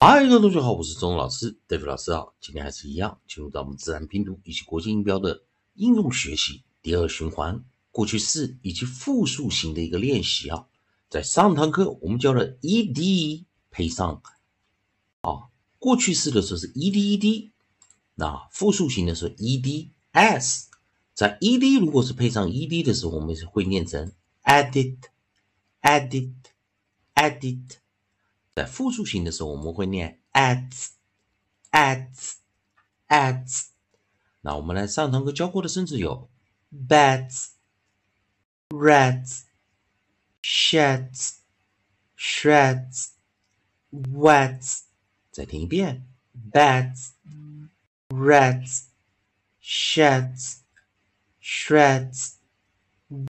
嗨，各位同学好，我是钟老师，David 老师好。今天还是一样，进入到我们自然拼读以及国际音标的应用学习第二循环，过去式以及复数型的一个练习啊。在上堂课我们教了 ed 配上啊过去式的时候是 ed ed，那复数型的时候 ed s。在 ed 如果是配上 ed 的时候，我们是会念成 edit，edit，edit。在复数型的时候，我们会念 at，at，at。那我们来上堂课教过的生词有 beds、reds、sheds、shreds、wets。再听一遍：beds、reds、sheds、shreds、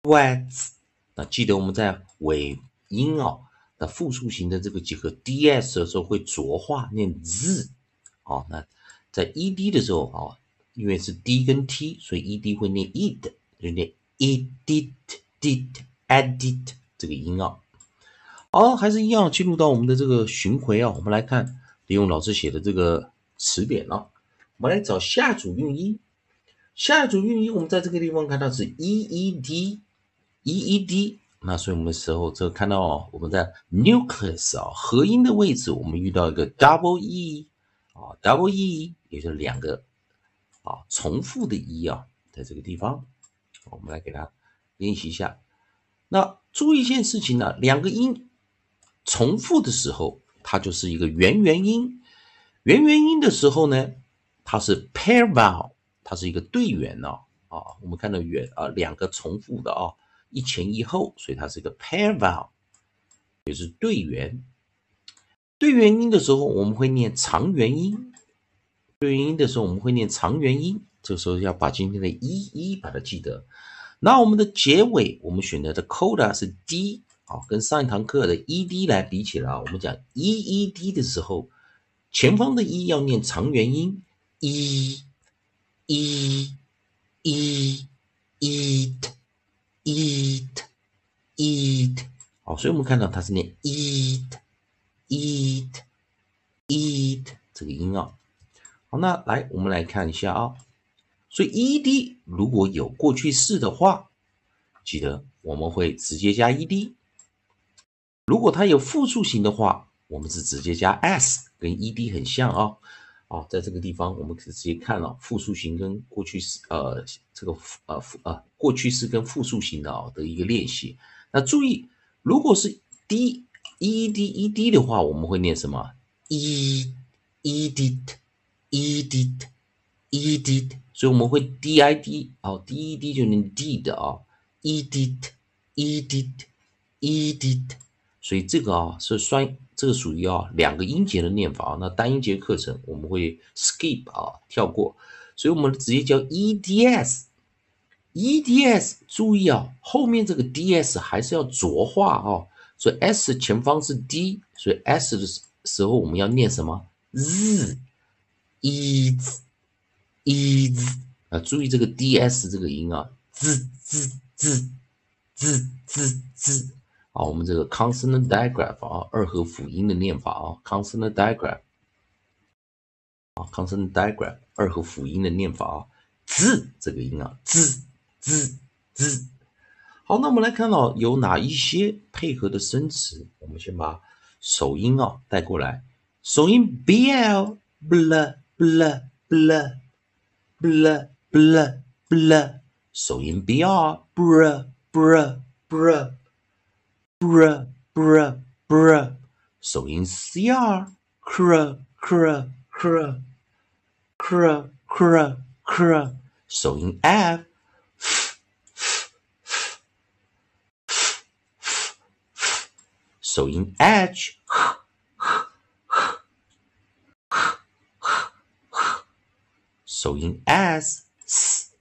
wets。那记得我们在尾音哦。那复数型的这个几个 ds 的时候会浊化，念 z，哦，那在 ed 的时候啊，因为是 d 跟 t，所以 ed 会念 ed，就念 edit，did，edit 这个音啊。好，还是一样，进入到我们的这个巡回啊，我们来看利用老师写的这个词典啊，我们来找下组韵音。下组韵音，我们在这个地方看到是 eed，eed。那所以我们时候这看到我们在 nucleus 啊合音的位置，我们遇到一个 double e 啊 double e，也就是两个啊重复的 e 啊，在这个地方，我们来给它练习一下。那注意一件事情呢，两个音重复的时候，它就是一个元元音。元元音的时候呢，它是 pair vowel，它是一个对元呢啊。我们看到元啊两个重复的啊。一前一后，所以它是一个 pair vowel，也是对元。对元音的时候，我们会念长元音。对元音的时候，我们会念长元音。这时候要把今天的一一把它记得。那我们的结尾，我们选择的 coda 是 d 啊，跟上一堂课的 ed 来比起来啊，我们讲 eed 的时候，前方的一要念长元音，e e e eat。eat eat 所以我们看到它是念 eat eat eat 这个音啊。好，那来我们来看一下啊。所以 ed 如果有过去式的话，记得我们会直接加 ed。如果它有复数型的话，我们是直接加 s，跟 ed 很像啊。啊，在这个地方我们可以直接看了复数型跟过去式，呃，这个呃复呃过去式跟复数型的啊的一个练习。那注意，如果是 d e d e d 的话，我们会念什么？e edit edit edit，所以我们会 d i d 哦，d e d 就念 d 的啊，edit edit edit，所以这个啊是双。这个属于啊两个音节的念法啊，那单音节课程我们会 skip 啊跳过，所以我们直接叫 e d s e d s，注意啊后面这个 ds 还是要浊化啊，所以 s 前方是 d，所以 s 的时候我们要念什么 z e z e z 啊注意这个 ds 这个音啊，z z z z z z。啊，我们这个 consonant digraph 啊，二合辅音的念法啊，consonant digraph 啊，consonant digraph 二合辅音的念法啊，字这个音啊，字滋滋。好，那我们来看到有哪一些配合的生词？我们先把首音啊带过来，首音 bl bl bl bl bl bl bl，首音 br br br br。br br br，首音 cr cr cr cr cr cr cr，首音 f f f f f，首音 h h h h h h h，首音 s s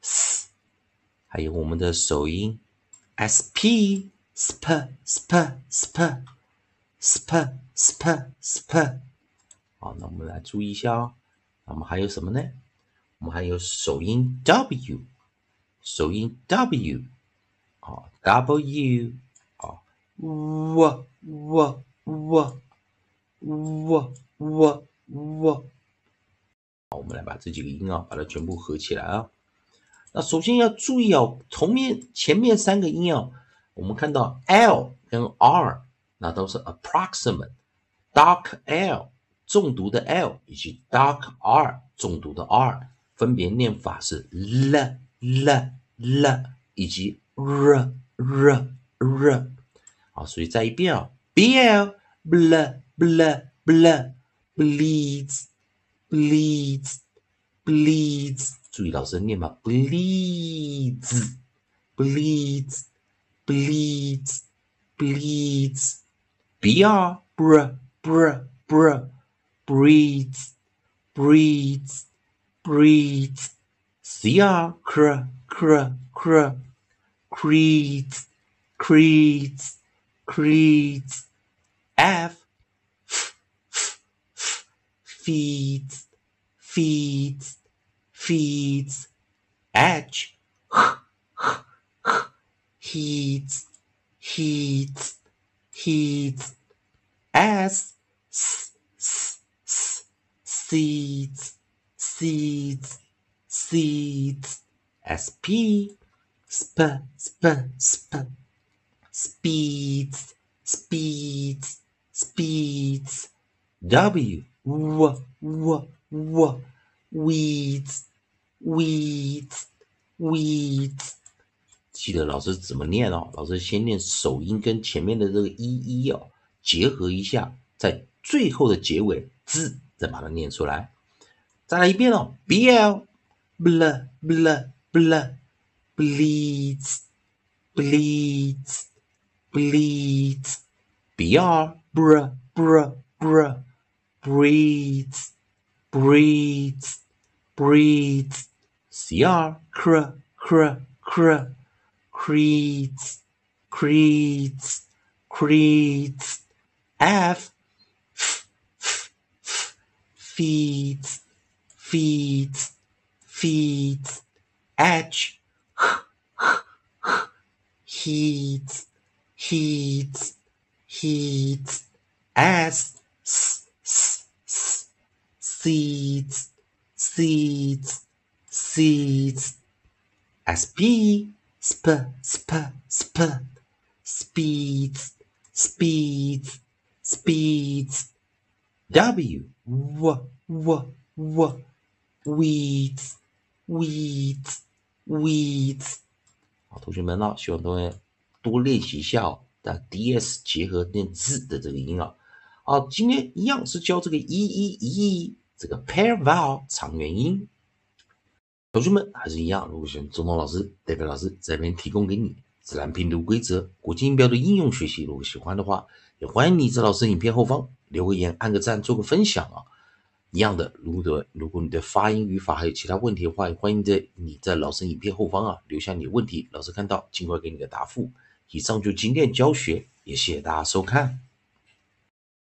s 还有我们的首音，sp sp sp sp sp sp. Sp，好，那我们来注意一下哦。那么还有什么呢？我们还有首音 w，首音 w，啊，w，啊 w w w w w w。好，我们来把这几个音啊，把它全部合起来啊。那首先要注意哦，同面前面三个音啊，我们看到 l 跟 r，那都是 approximate，dark l 重读的 l 以及 dark r 重读的 r，分别念法是 l l l 以及 r r r。好，所以再一遍啊，bl bl bl bl bleeds bleeds bleeds。注意老师念法，bleeds bleeds bleeds bleeds。br br br br breeds breeds breeds。cr cr cr cr creeds creeds creeds, f, f, f, f feeds, feeds, feeds, h, h, h, h heats, heats, heats, s, s, s, s seeds, seeds, seeds, sp, sp, sp, sp speeds, speeds, speeds. W, w, w, w, weeds, weeds, weeds。记得老师怎么念哦？老师先念首音跟前面的这个一一哦，结合一下，在最后的结尾字再把它念出来。再来一遍哦，b l bl bl bl bleeds bleeds bleeds. Br, br, br, br, breeds, breeds, breeds. Cr, cr, cr, cr, creeds, creeds, creeds. F, f, f, f feeds, feeds, feeds. H, h, h, h, heeds, heats, heats, as, s, s, s, seeds, seeds, seeds, sp, sp, sp, sp, speeds, speeds, speeds, w, w, w, w, weeds, weeds, weeds。好，同学们呢，希望同学多练习一下的 ds 结合念字的这个音啊。好，今天一样是教这个一一一这个 pair vowel 长元音。同学们还是一样，如果选中东老师代表老师这边提供给你自然拼读规则、国际音标的应用学习，如果喜欢的话，也欢迎你在老师影片后方留个言、按个赞、做个分享啊。一样的，如果如果你的发音、语法还有其他问题的话，欢迎在你在老师影片后方啊留下你的问题，老师看到尽快给你个答复。以上就今天教学，也谢谢大家收看。